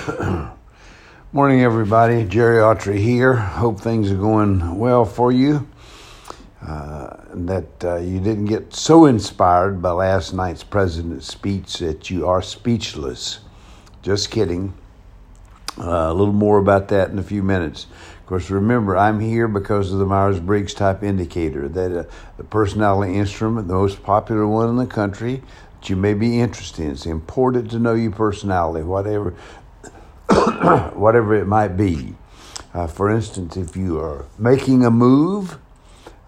Morning, everybody. Jerry Autry here. Hope things are going well for you. Uh, that uh, you didn't get so inspired by last night's president's speech that you are speechless. Just kidding. Uh, a little more about that in a few minutes. Of course, remember, I'm here because of the Myers Briggs type indicator, that uh, the personality instrument, the most popular one in the country, that you may be interested in. It's important to know your personality, whatever, whatever it might be. Uh, for instance, if you are making a move,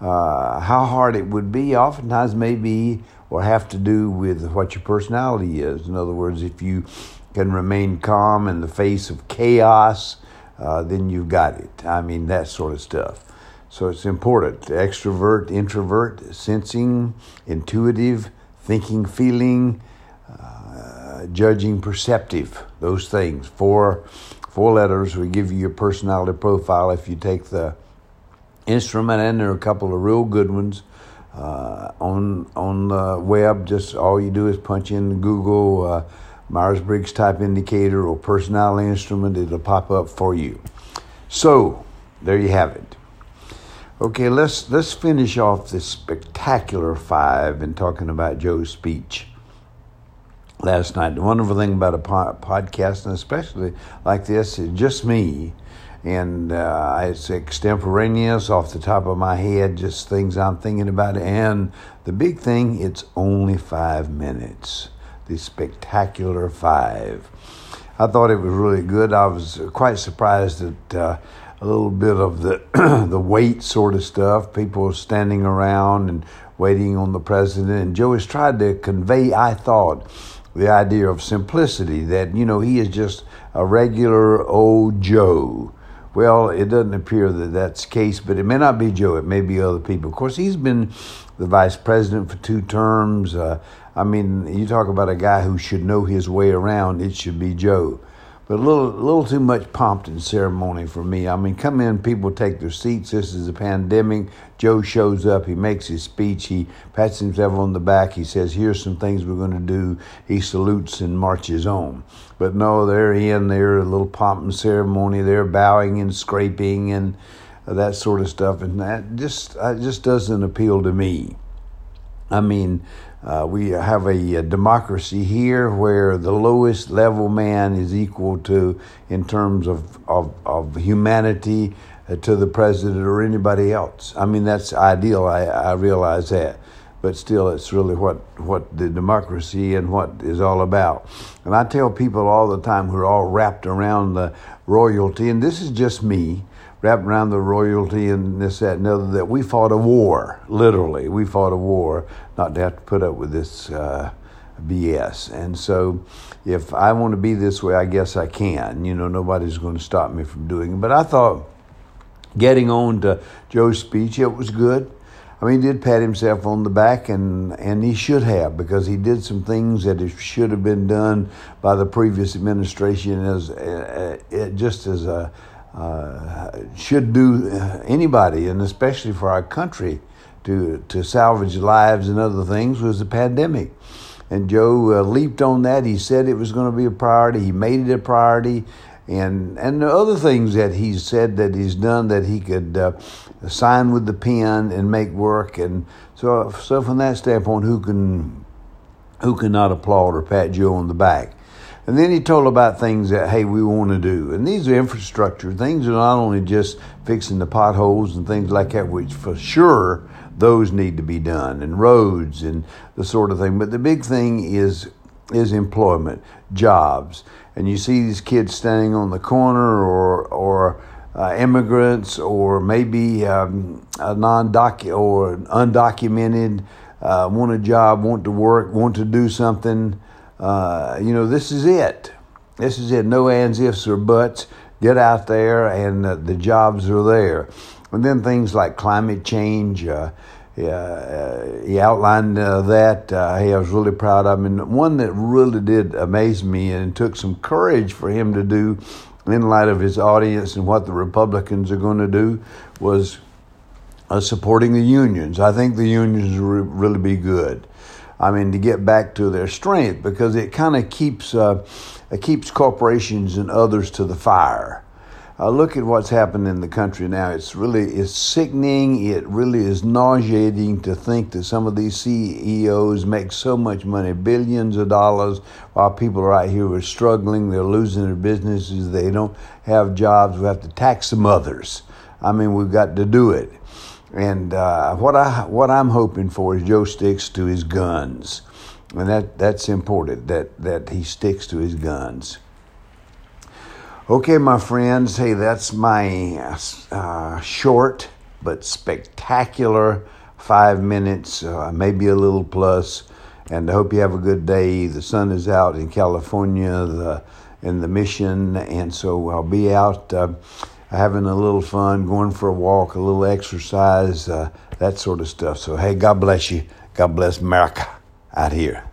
uh, how hard it would be oftentimes may be or have to do with what your personality is. In other words, if you can remain calm in the face of chaos, uh, then you've got it. I mean, that sort of stuff. So it's important. Extrovert, introvert, sensing, intuitive, thinking, feeling, uh, judging, perceptive. Those things. Four, four letters will give you your personality profile if you take the instrument, and there are a couple of real good ones. Uh, on on the web, just all you do is punch in Google uh, Myers Briggs type indicator or personality instrument, it'll pop up for you. So, there you have it. Okay, let's let's finish off this spectacular five in talking about Joe's speech last night. The wonderful thing about a po- podcast, and especially like this, is just me, and uh, it's extemporaneous off the top of my head, just things I'm thinking about. And the big thing, it's only five minutes the Spectacular Five. I thought it was really good. I was quite surprised at uh, a little bit of the the wait sort of stuff. People standing around and waiting on the president. And Joe has tried to convey, I thought, the idea of simplicity. That you know he is just a regular old Joe. Well, it doesn't appear that that's the case, but it may not be Joe. It may be other people. Of course, he's been the vice president for two terms. Uh, I mean, you talk about a guy who should know his way around, it should be Joe. But a little, little too much pomp and ceremony for me. I mean, come in, people take their seats. This is a pandemic. Joe shows up. He makes his speech. He pats himself on the back. He says, "Here's some things we're going to do." He salutes and marches on. But no, they're in there, a little pomp and ceremony. They're bowing and scraping and that sort of stuff, and that just, that just doesn't appeal to me. I mean, uh, we have a, a, democracy here where the lowest level man is equal to, in terms of, of, of humanity, uh, to the president or anybody else. I mean, that's ideal. I, I realize that. But still, it's really what, what the democracy and what is all about. And I tell people all the time who are all wrapped around the royalty, and this is just me, wrapped around the royalty and this, that, and other, that we fought a war, literally. We fought a war not to have to put up with this uh, BS. And so if I want to be this way, I guess I can. You know, nobody's going to stop me from doing it. But I thought getting on to Joe's speech, it was good. I mean, he did pat himself on the back, and, and he should have because he did some things that should have been done by the previous administration as uh, uh just as a uh, should do uh, anybody, and especially for our country, to to salvage lives and other things was the pandemic. And Joe uh, leaped on that. He said it was going to be a priority. He made it a priority, and and the other things that he's said that he's done that he could uh, sign with the pen and make work. And so so from that standpoint, who can who cannot applaud or pat Joe on the back? And then he told about things that, hey, we want to do. And these are infrastructure. Things are not only just fixing the potholes and things like that, which for sure those need to be done, and roads and the sort of thing. But the big thing is is employment, jobs. And you see these kids standing on the corner or, or uh, immigrants or maybe um, a non-doc or undocumented uh, want a job, want to work, want to do something uh, you know, this is it. This is it. No ands, ifs, or buts. Get out there, and uh, the jobs are there. And then things like climate change. Uh, uh he outlined uh, that. hey, I was really proud of him. And one that really did amaze me and took some courage for him to do in light of his audience and what the Republicans are going to do was supporting the unions. I think the unions will really be good. I mean, to get back to their strength because it kind of keeps uh, keeps corporations and others to the fire. Uh, look at what's happened in the country now. It's really it's sickening. It really is nauseating to think that some of these CEOs make so much money, billions of dollars, while people right here are struggling. They're losing their businesses. They don't have jobs. We have to tax some others. I mean, we've got to do it. And uh, what I what I'm hoping for is Joe sticks to his guns, and that that's important. That that he sticks to his guns. Okay, my friends. Hey, that's my uh, short but spectacular five minutes, uh, maybe a little plus. And I hope you have a good day. The sun is out in California, the in the mission, and so I'll be out. Uh, having a little fun, going for a walk, a little exercise, uh, that sort of stuff. So, hey, God bless you. God bless America out here.